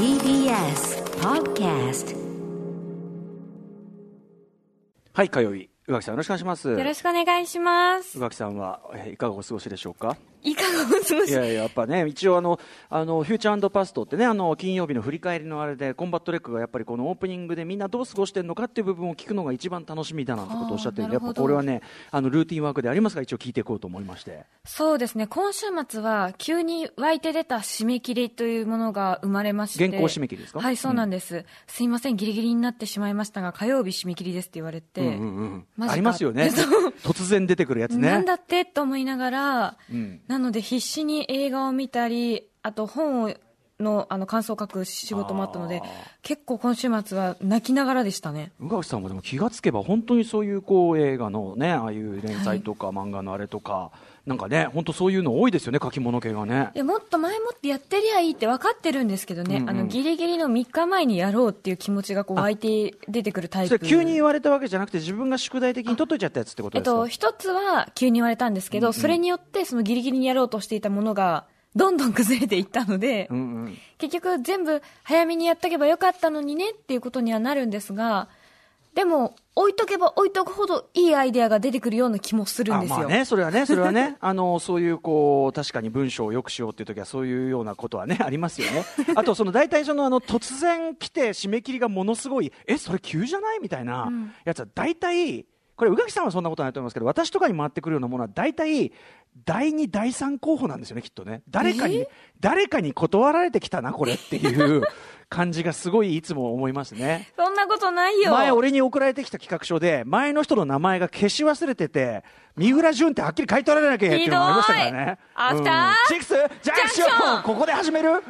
TBS Podcast はい、火曜日。宇垣さんよろしくお願いします。よろしくお願いします宇。垣さんは、えーいかがお過ごしでしょうか？いかがお過ごし？いやいや、やっぱね、一応あの、あの、フューチャーパストってね、あの、金曜日の振り返りのあれで、コンバットレックがやっぱりこのオープニングでみんなどう過ごしてるのかっていう部分を聞くのが一番楽しみだなんてことをおっしゃってるんで、やっぱこれはね、あの、ルーティンワークでありますが、一応聞いていこうと思いまして。そうですね、今週末は急に湧いて出た締め切りというものが生まれまして。原稿締め切りですか？はい、そうなんです。すいません、ギリギリになってしまいましたが、火曜日締め切りですって言われて。うんうんうんありますよね。突然出てくるやつね。なんだって？と思いながら、うんなので必死に映画を見たり、あと本をのあの感想を書く仕事もあったので結構今週末は泣きながらでしたね。宇垣さんはでも気がつけば本当にそういうこう映画のねああいう連載とか漫画のあれとか、なんかね本当そういうの多いですよね書き物系がね。いやもっと前もってやってりゃいいって分かってるんですけどね、うんうん。あのギリギリの3日前にやろうっていう気持ちがこう湧いて出てくるタイプ。急に言われたわけじゃなくて自分が宿題的に取っといちゃったやつってことですか、えっと、一つは急に言われたんですけど、それによってそのギリギリにやろうとしていたものがどんどん崩れていったので、うんうん。結局全部早めにやっとけばよかったのにねっていうことにはなるんですがでも置いとけば置いとくほどいいアイデアが出てくるような気もするんですよ、あまあね、それはね、それはね、あのそういうこう確かに文章をよくしようっていう時はそういうようなことはねありますよね。あとその大体そのあの突然来て締め切りがものすごいえそれ急じゃない？みたいなうん。やつは大体これ宇垣さんはそんなことないと思いますけど私とかに回ってくるようなものは大体第2第3候補なんですよねきっとね。誰かに、え誰かに断られてきたなこれっていう感じがすごいいつも思いますね。そんなことないよ。前俺に送られてきた企画書で前の人の名前が消し忘れてて三浦淳ってはっきり書いておられなきゃっていうのがありましたからね。アフターシックスジャンクシジャンクションョンここで始める？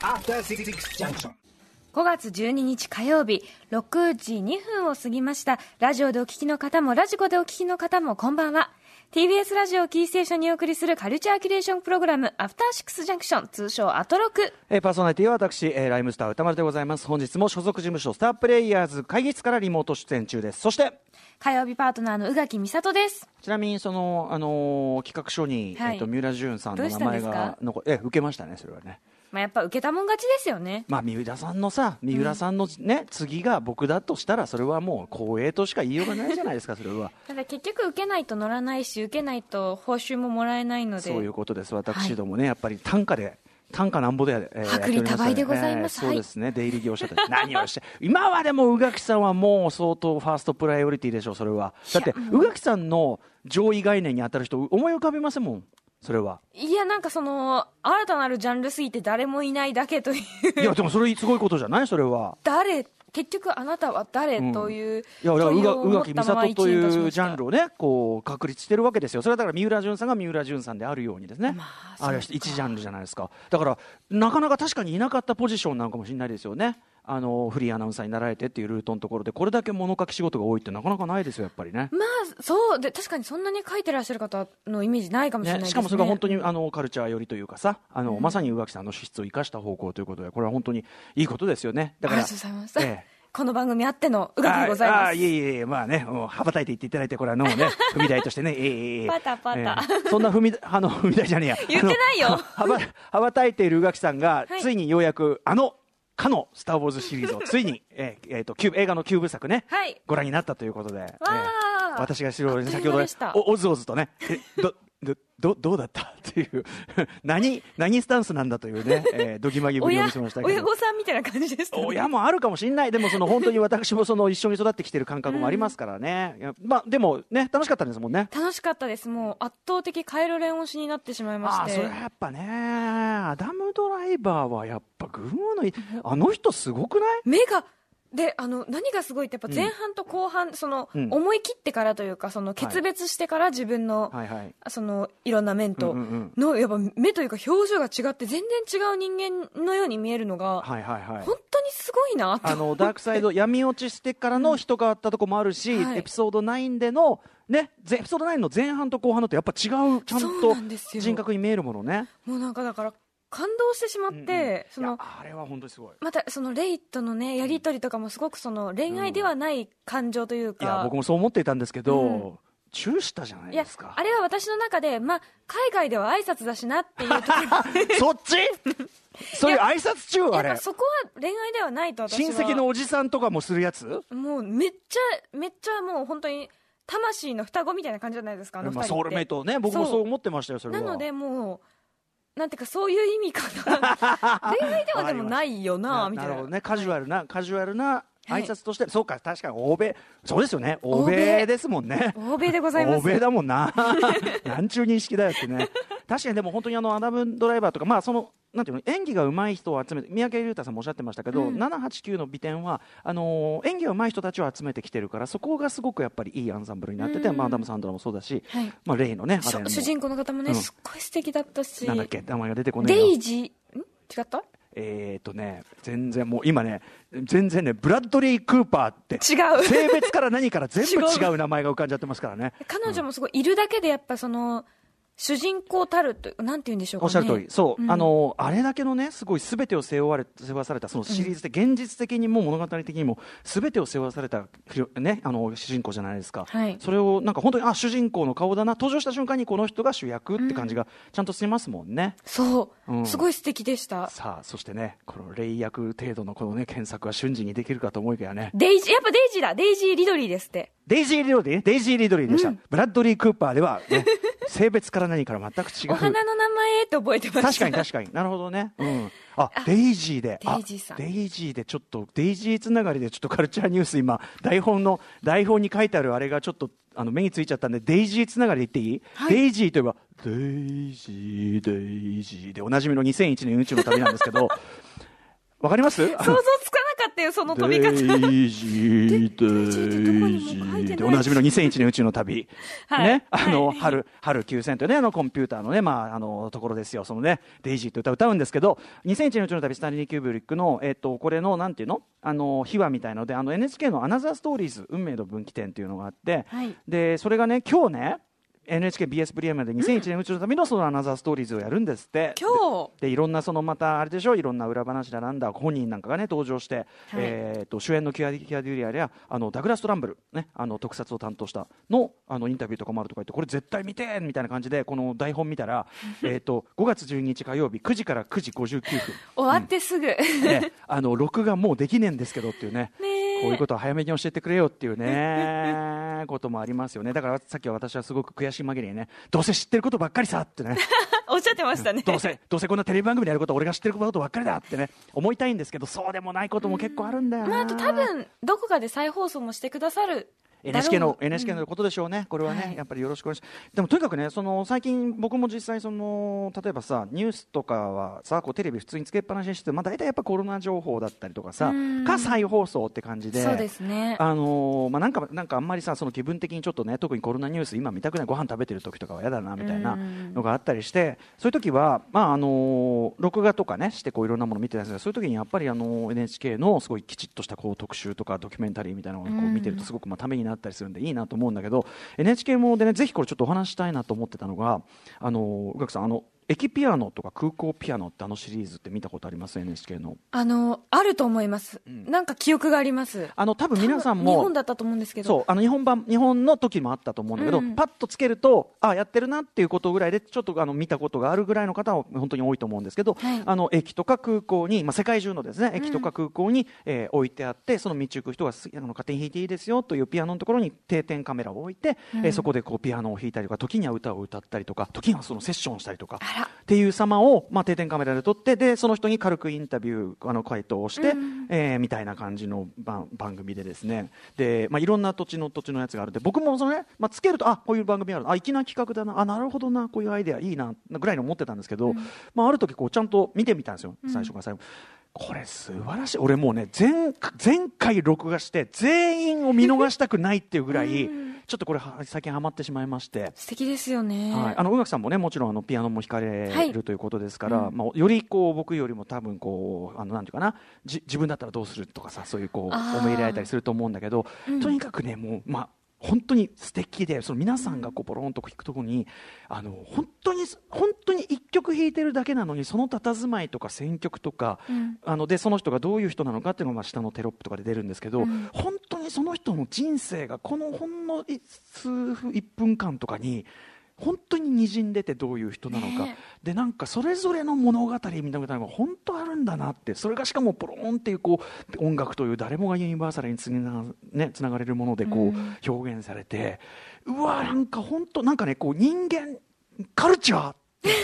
After Six Junction. 5月12日火曜日6時2分を過ぎました。ラジオでお聞きの方もラジコでお聞きの方もこんばんは。TBS ラジオをキーステーションにお送りするカルチャーキュレーションプログラムアフターシックスジャンクション通称アトロク。えーパーソナリティは私、えーライムスター歌丸でございます。本日も所属事務所スタープレイヤーズ会議室からリモート出演中です。そして火曜日パートナーの宇垣美里です。ちなみにその、あのー企画書に、はい。えっと三浦淳さんの名前が残え受けましたねそれはねまあ、やっぱ受けたもん勝ちですよね。まあ、三浦さんのさ、三浦さんのね、次が僕だとしたら、それはもう光栄としか言いようがないじゃないですか、それは。ただ結局受けないと乗らないし受けないと報酬ももらえないので。そういうことです、私どもね、やっぱり単価で。単価なんぼで、えー薄利多売でございます。えーそうですね、出入り業者たち、何をして、今はでも宇垣さんはもう相当ファーストプライオリティでしょう、それは。だって、宇垣さんの上位概念に当たる人、思い浮かびませんもん、それは。いやなんかその新たなるジャンルすぎて誰もいないだけといういや、でもそれすごいことじゃない、それは。誰？結局あなたは誰、うんといういや、だから問いを宇垣美里というジャンルをね、こう、確立してるわけですよ。それはだから三浦淳さんが三浦淳さんであるようにですね。まああれは一ジャンルじゃないですか。だから、なかなか確かにいなかったポジションなのかもしれないですよね。あの、フリーアナウンサーになられてっていうルートのところで、これだけ物書き仕事が多いってなかなかないですよ、やっぱりね。まあそうで確かにそんなに書いてらっしゃる方のイメージないかもしれないね、ですね。しかもそれが本当にあのカルチャー寄りというかさ、あのまさに宇垣さんの資質を生かした方向ということで、これは本当にいいことですよね。だから、ありがとうございます、ええ。この番組あっての宇垣でございます。ああいえいえいえ、まあね、羽ばたいていっていただいて、これはのもね、踏み台としてね、ええええええ。パタパタ。ええ。そんな踏み、あの、踏み台じゃねえや。言ってないよ。羽ば、羽ばたいている宇垣さんが、はい。ついにようやく、あの、かのスター・ウォーズシリーズをついに、えーえーとキューブ映画の9部作ね、はい。ご覧になったということで、えあー私が知るあっという間先ほどねオズオズとね、えどどどどうだったっていう。何何スタンスなんだというね、えー、どぎまぎぶりを親見せましたけど。親御さんみたいな感じでしたね。親もあるかもしれない、でも その本当に私もその一緒に育ってきてる感覚もありますからね、まあ、でもね、楽しかったんですもんね。楽しかったです。もう圧倒的カイロレン推しになってしまいまして。それはやっぱね、アダム・ドライバーはやっぱ群馬のい、あの人すごくない？目がであの何がすごいってやっぱ前半と後半、そのうん。思い切ってからというかその決別してから自分の、はいはい。そのいろんな面とうんうんのやっぱ目というか表情が違って全然違う人間のように見えるのが、はいはいはい。本当にすごいなとあのダークサイド闇落ちしてからの人変わったとこもあるし、はい。エピソード9での、ね、ぜエピソード9の前半と後半のとやっぱ違うちゃんそうと人格に見えるものね。もうなんかだから感動してしまって、そいやのあれは本当にすごい。またそのレイとのねやり取りとかもすごくその恋愛ではない感情というか、いや僕もそう思っていたんですけど、チューしたじゃないですか。あれは私の中で、まあ、海外では挨拶だしなっていう時に そっち？そういう挨拶中？あれ。そこは恋愛ではないと親戚のおじさんとかもするやつ？もうめっちゃめっちゃもう本当に魂の双子みたいな感じじゃないですかあの二人って、まあ、ソウルメイトね僕もそうそう思ってましたよそれは。なのでもうなんていうかそういう意味かな。恋愛ではでもないよなみたいな。なるほどね。カジュアルなカジュアルなはい挨拶として、そうか確かに欧米そうですよね。欧米ですもんね。欧米でございます。欧米だもんな。なんちゅう認識だよってね。確かにでも本当にあのアダムドライバーとかまあそのなんていうの演技が上手い人を集めて三宅裕太さんもおっしゃってましたけど、うん。789の美点はあのー演技が上手い人たちを集めてきてるからそこがすごくやっぱりいいアンサンブルになってて、うん。まあ、アダム・サンドラもそうだし、はい。まあ、レイのね主人公の方もね、うん。すっごい素敵だったし。なんだっけ？名前が出てこないよ。デイジーん？違った？えー、とね、全然もう今ね、全然ね、ブラッドリー・クーパーって、違う。性別から何から全部違う違う。名前が浮かんじゃってますからね。彼女もすごいいるだけでやっぱその主人公たるとなんて言うんでしょうかね。おっしゃる通り、そう、ん。あのあれだけのね、すごいすべてを背負われ背負わされた、そのシリーズで、現実的にも物語的にも、すべてを背負わされた、ね、あの主人公じゃないですか、はい。それをなんか本当に、あ主人公の顔だな、登場した瞬間にこの人が主役って感じがちゃんとしてますもんね。そう、うん。すごい素敵でした。さあ、そしてね、この霊役程度のこのね、検索は瞬時にできるかと思いきやね。デイジーやっぱデイジーだ。デイジー・リドリーですって。デイジー・リドリー、デイジー・リドリーでした。ブラッドリー・クーパーでは、ね、性別から何から全く違う。お花の名前って覚えてました確かに確かに。なるほどね。うん。あ、デイジーで。あデイジーさんデイジーでちょっと、デイジーつながりでちょっとカルチャーニュース今、台本の、台本に書いてあるあれがちょっと、あの、目についちゃったんで、デイジーつながりで言っていい、はいデイジーといえば、デイジー、デイジーでおなじみの2001年宇宙の旅なんですけど、わかります？想像つかなかったよその飛び方。デイジー、デイジーでおなじみの2001年宇宙の旅。はい。ね、あの、はい春、春9000というね、あの、コンピューターのね、まあ、あの、ところですよ。そのね、デイジーって歌を歌うんですけど、2001年宇宙の旅、スタンリー・キューブリックの、えっと、これの、なんていうの？あの、秘話みたいので、あの、NHK のアナザーストーリーズ、運命の分岐点っていうのがあって、はい。で、それがね、今日ね、NHKBS プレミアムで2001年宇宙の旅のそのアナザーストーリーズをやるんですって。今日。でいろんなそのまたあれでしょいろんな裏話だなんだ本人なんかがね登場して、えー、と主演のキアディキアデュリアやあのダグラス・トランブル、ね、あの特撮を担当したのあのインタビューとかもあるとか言ってこれ絶対見てみたいな感じでこの台本見たらえーと5月12日火曜日9時から9時59分、終わってすぐ、ね、あの録画もうできねえんですけどっていうね。ねえこういうことは早めに教えてくれよっていうね こともありますよね。だからさっきは私はすごく悔し紛れにねどうせ知ってることばっかりさってね。おっしゃってましたね。どうせどうせこんなテレビ番組でやること俺が知ってることばっかりだってね思いたいんですけどそうでもないことも結構あるんだよな、まあ、あと多分どこかで再放送もしてくださる NHK の NHK のことでしょうね、これはね、はい。やっぱりよろしくお願いします。でもとにかくね、その最近、僕も実際その、例えばさ、ニュースとかはさ、こうテレビ普通につけっぱなしにして、まあ、大体やっぱコロナ情報だったりとかさうん、か再放送って感じで、そうですね。あのーまあ、なんかなんかあんまりさ、その気分的にちょっとね、特にコロナニュース、今見たくない、ご飯食べてる時とかは嫌だなみたいなうん。のがあったりして、そういう時は、まああのー録画とかね、してこういろんなもの見てたんですが、そういう時にやっぱり、あのー NHK のすごいきちっとしたこう特集とかドキュメンタリーみたいなのをこう見てると、すごくまあためになったりするんで、いいなと思うんだけど、NHK もでね、ぜひこれちょっとお話したいなと思ってたのが、あの宇垣さん、あの、駅ピアノとか空港ピアノってあのシリーズって見たことあります？NHK の。あのあると思います、なんか記憶があります。あの、多分皆さんも。日本だったと思うんですけど。そうあの日本版日本の時もあったと思うんだけど、うん。パッとつけるとあやってるなっていうことぐらいでちょっとあの見たことがあるぐらいの方は本当に多いと思うんですけど、はい。あの駅とか空港に、まあ、世界中のですね駅とか空港に、えー置いてあってその道行く人がすあの勝手に弾いていいですよというピアノのところに定点カメラを置いて、えーそこでこうピアノを弾いたりとか時には歌を歌ったりとか時にはそのセッションをしたりとかっていう様を、まあ、定点カメラで撮ってでその人に軽くインタビューあの回答をして、えーみたいな感じの番番組でですね。で、まあ、いろんな土地の土地のやつがあるんで僕もそのね、まあ、つけるとあこういう番組ある。あ粋な企画だな。あなるほどな。こういうアイデアいいなぐらいの思ってたんですけど、まあ、ある時こうちゃんと見てみたんですよ。最初から最後。これ素晴らしい。俺もうね前前回録画して全員を見逃したくないっていうぐらい、ちょっとこれは最近ハマってしまいまして。素敵ですよね、はい、あの宇垣さんもねもちろんあのピアノも弾かれはいるということですから、うん。まあ、よりこう僕よりも多分こうあのなんていうかなじ自分だったらどうするとかさそういうこう思い入れられたりすると思うんだけど、うん。とにかくねもう、まあ、本当に素敵でその皆さんがこうポロンと弾くところにあの本当に本当に一曲弾いてるだけなのにその佇まいとか選曲とか、うん。あのでその人がどういう人なのかっていうのがまあ下のテロップとかで出るんですけど、うん。本当にその人の人生がこのほんのい数分1分間とかに本当ににじんでてどういう人なのか、ねでなんかそれぞれの物語みたいなのが本当あるんだなって。それがしかもポロンっていうこう音楽という誰もがユニバーサルにつな,、ね、つながれるものでこうん。う表現されて、うわなんか本当なんかねこう人間カルチャー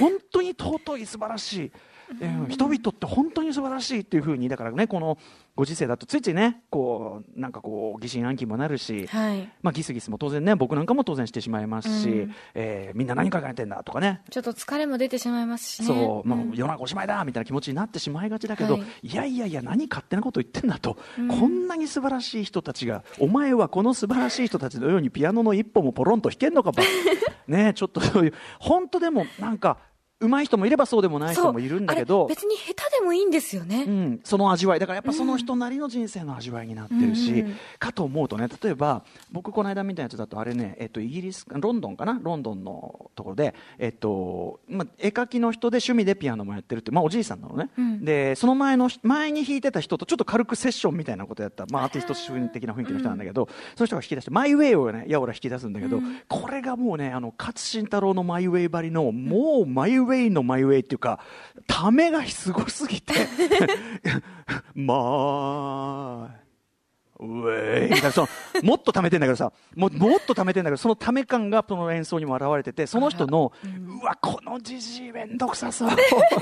本当に尊い素晴らしい。うん。人々って本当に素晴らしいっていうふうにだからねこのご時世だとついついねこうなんかこう疑心暗鬼もなるし、はい。まあ、ギスギスも当然ね僕なんかも当然してしまいますし、うん。えーみんな何考えてんだとかね。ちょっと疲れも出てしまいますしね。そう、もんう世の中おしまいだみたいな気持ちになってしまいがちだけど、はい。い、やいやいや、何勝手なこと言ってんだと、うん。こんなに素晴らしい人たちが、お前はこの素晴らしい人たちのようにピアノの一歩もポロンと弾けんのかば、ねえちょっとそういう、本当でもなんか、上手い人もいればそうでもない人もいるんだけあどれ。別に下手でもいいんですよね、うん、その味わい。だからやっぱその人なりの人生の味わいになってるし、うん。うんかと思うとね例えば僕この間見たやつだとあれね、えっと、イギリスロンドンかな？ロンドンのところで、えっとまあ、絵描きの人で趣味でピアノもやってるって、まあ、おじいさんなのね、うん。でその前の前に弾いてた人とちょっと軽くセッションみたいなことやった、まあ、アーティスト主義的な雰囲気の人なんだけど、その人が弾き出してマイウェイをねやおら弾き出すんだけど、うん。これがもうねあの勝新太郎のマイウェイばりのもうマイウェイのマイウェイっていうかためがすごすぎて まあウェイ。みたいなそのもっと貯めてんだけどさももっと貯めてんだけどそのため感がその演奏にも表れててその人の、うわこのじじいめんどくささ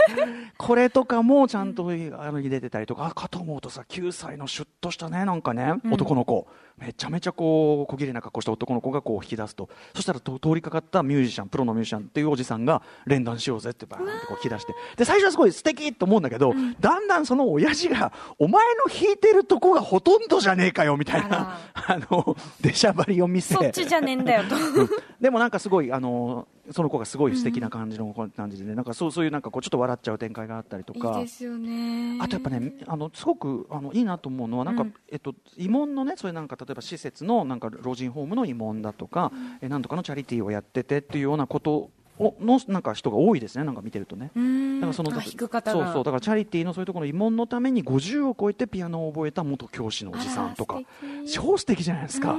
これとかもちゃんとあの入れてたりとかあかと思うとさ9歳のシュッとしたねなんかね、うん。男の子めちゃめちゃこう小綺麗な格好した男の子がこう引き出すと。そしたらと通りかかったミュージシャンプロのミュージシャンっていうおじさんが連弾しようぜってバーンってこう引き出してで最初はすごい素敵と思うんだけど、だんだんその親父がお前の弾いてるとこがほとんどじゃねえかよみたいな あの出しゃばりを見せ。そっちじゃねえんだよと。うん。でもなんかすごいあのその子がすごい素敵な感じの感じでね、なんかそうそういうなんかこうちょっと笑っちゃう展開があったりといいかですよね。あとやっぱねあのすごくあのいいなと思うのはなんか、うん。えっと慰問のねそういうなんか例えば施設のなんか老人ホームの慰問だとか、えなんとかのチャリティーをやっててっていうようなことをのなんか人が多いですねなんか見てるとね。だからそのそうそう。だからチャリティーのそういうところの慰問のために50を超えてピアノを覚えた元教師のおじさんとか。超素敵じゃないですか。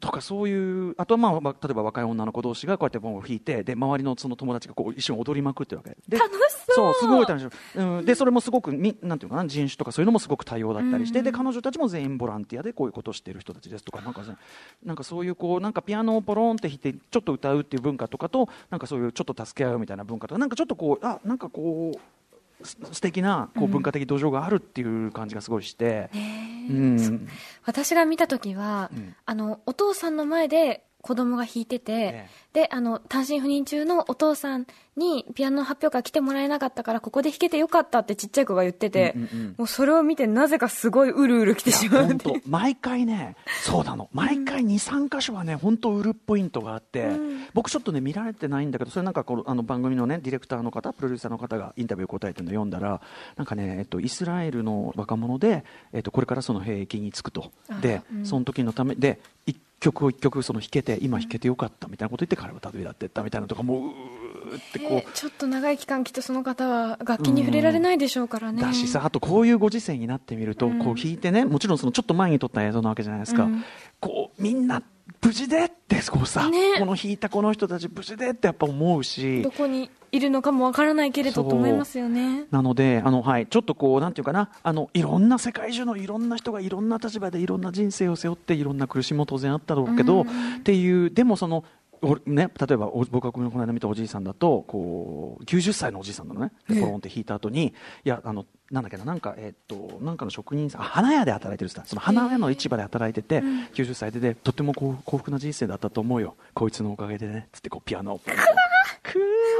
とかそういうあとは、まあまあ、例えば若い女の子同士がこうやってボンを弾いてで周りのその友達がこう一緒に踊りまくってるわけ。で楽しそう。すごい楽しい、う。ん、でそれもすごくみなんていうのかな人種とかそういうのもすごく多様だったりして、うん。で彼女たちも全員ボランティアでこういうことをしている人たちですとかなんか,、ね、なんかそういうこうなんかピアノをポロンって弾いてちょっと歌うっていう文化とかとなんかそういうちょっと助け合うみたいな文化とかなんかちょっとこうあなんかこうす素敵なこう文化的土壌があるっていう感じがすごいして。ねうん。私が見た時は、うん。あのお父さんの前で子供が弾いてて、えであの単身赴任中のお父さんにピアノの発表会来てもらえなかったからここで弾けてよかったってちっちゃい子が言ってて、うんうんうんもうそれを見てなぜかすごいうるうる来てしまうう。当毎回ねそうなの。毎回23箇所はね本当売るポイントがあって、うん。僕ちょっとね見られてないんだけどそれなんかこのあの番組のねディレクターの方プロデューサーの方がインタビュー答えてるの読んだらなんかね、えっと、イスラエルの若者で、えっと、これからその兵役に就くと。あで、うん。その時のためで一曲を一曲その弾けて今弾けてよかったみたいなこと言って彼は旅立ってったみたいなのとかもううーってこう、えーちょっと長い期間きっとその方は楽器に触れられないでしょうからね、だしさあとこういうご時世になってみると、うんこう弾いてねもちろんそのちょっと前に撮った映像なわけじゃないですか、うん。こうみんな無事でってこうさ、ね。この弾いたこの人たち無事でってやっぱ思うし。どこにいるのかもわからないけれどと思いますよね。なのであの、はい、ちょっとこうなんていうかな。あのいろんな世界中のいろんな人がいろんな立場でいろんな人生を背負っていろんな苦しみも当然あったろうけど、うん。っていうでもそのおね、例えばお僕がこの間見たおじいさんだとこう90歳のおじいさんなのね。でええ。ポロンって弾いた後にいやあのなんだっけななんか,、えっとなんかの職人さんあ花屋で働いてる人だ。その花屋の市場で働いてて、うん。90歳ででとっても幸福な人生だったと思うよ。こいつのおかげでね。つってこうピアノを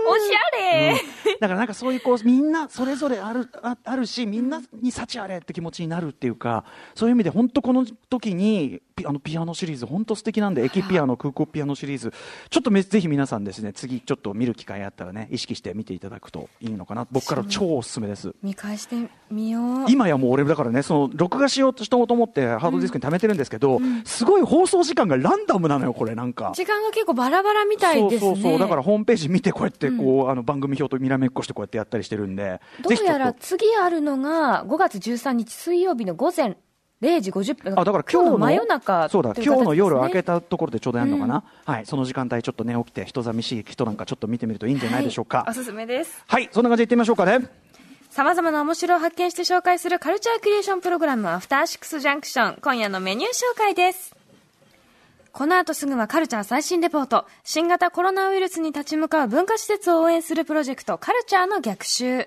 おしゃれ、だからなんかそういうこうみんなそれぞれあるああるしみんなに幸あれって気持ちになるっていうかそういう意味で本当この時にピあのピアノシリーズ本当素敵なんで駅ピアノ空港ピアノシリーズ。ちょっとめぜひ皆さんですね次ちょっと見る機会あったらね意識して見ていただくといいのかな。僕から超おすすめです。見返してみよう。今やもう俺だからねその録画しようとしようと思ってハードディスクに貯めてるんですけど、すごい放送時間がランダムなのよこれなんか。時間が結構バラバラみたいですね。そうそうそう。だからホームページ見てこうやってこう、あの番組表とにらめっこしてこうやってやったりしてるんでどうやら次あるのが5月13日水曜日の午前0時50分。あだから今日の真夜中そうだ今日の夜明けたところでちょうどやるのかな、はいその時間帯ちょっとね起きて人寂しい人なんかちょっと見てみるといいんじゃないでしょうか。はい。おすすめです。はい、そんな感じでいってみましょうかね。様々な面白を発見して紹介するカルチャークリエーションプログラムアフターシックスジャンクション。今夜のメニュー紹介ですこの後すぐはカルチャー最新レポート。新型コロナウイルスに立ち向かう文化施設を応援するプロジェクトカルチャーの逆襲。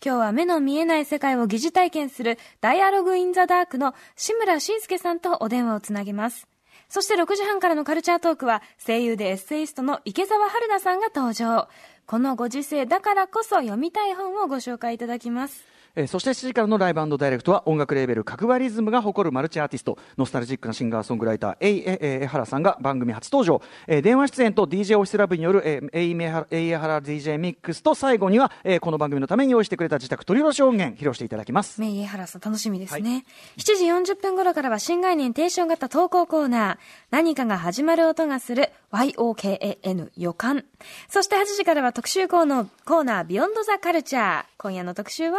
今日は目の見えない世界を疑似体験するダイアログインザダークの志村慎介さんとお電話をつなぎます。そして6時半からのカルチャートークは声優でエッセイストの池澤春菜さんが登場。このご時世だからこそ読みたい本をご紹介いただきます。えーそして7時からのライブダイレクトは音楽レーベル角張リズムが誇るマルチアーティストノスタルジックなシンガーソングライターエイエエエハラさんが番組初登場、えー電話出演と DJ オフィスラブによる、えーエイメハエイエハラ DJ ミックスと最後には、えーこの番組のために用意してくれた自宅取り下ろし音源披露していただきます。メイエハラさん楽しみですね、7時40分頃からは新概念提唱型投稿コーナー。何かが始まる音がする YOKAN 予感。そして8時からは特集コーナーコーナービヨンドザカルチャー今夜の特集は？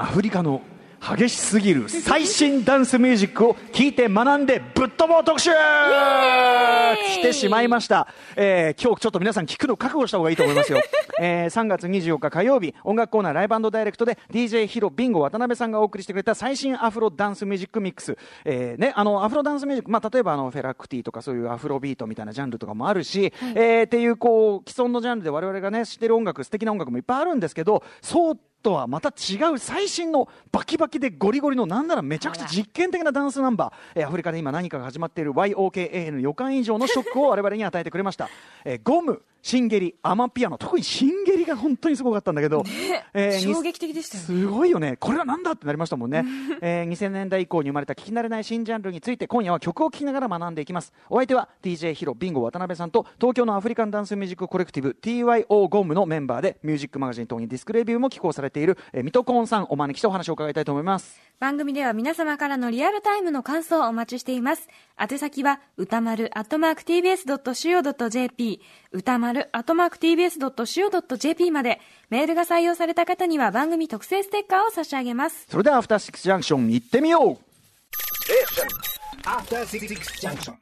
アフリカの激しすぎる最新ダンスミュージックを聞いて学んでぶっ飛ぼう特集。来てしまいました、えー今日ちょっと皆さん聞くの覚悟した方がいいと思いますよ、えー3月24日火曜日音楽コーナーライブダイレクトで DJ ヒロビンゴ渡辺さんがお送りしてくれた最新アフロダンスミュージックミックス、えーね、あのアフロダンスミュージック、まあ、例えばあのフェラクティとかそういうアフロビートみたいなジャンルとかもあるし、えーっていうこう既存のジャンルで我々がね知ってる音楽素敵な音楽もいっぱいあるんですけどそうとはまた違う最新のバキバキでゴリゴリのなんならめちゃくちゃ実験的なダンスナンバー、えーアフリカで今何かが始まっている YOKA の予感以上のショックを我々に与えてくれました、えーゴム。シンゲリアマピアノ特にシンゲリが本当にすごかったんだけど、えー衝撃的でしたよね。すごいよね。これはなんだってなりましたもんね、えー2000年代以降に生まれた聞き慣れない新ジャンルについて今夜は曲を聴きながら学んでいきます。お相手は DJ ヒロビンゴ渡辺さんと東京のアフリカンダンスミュージックコレクティブ TYO ゴムのメンバーでミュージックマガジン等にディスクレビューも寄稿されている、えー、ミトコーンさんお招きしてお話を伺いたいと思います。番組では皆様からのリアルタイムの感想をお待ちしています。宛先は、歌丸アットマーク tbs.co.jp、歌丸アットマーク tbs.co.jp まで、メールが採用された方には番組特製ステッカーを差し上げます。それではアフターシックスジャンクション行ってみよう After Six Junction.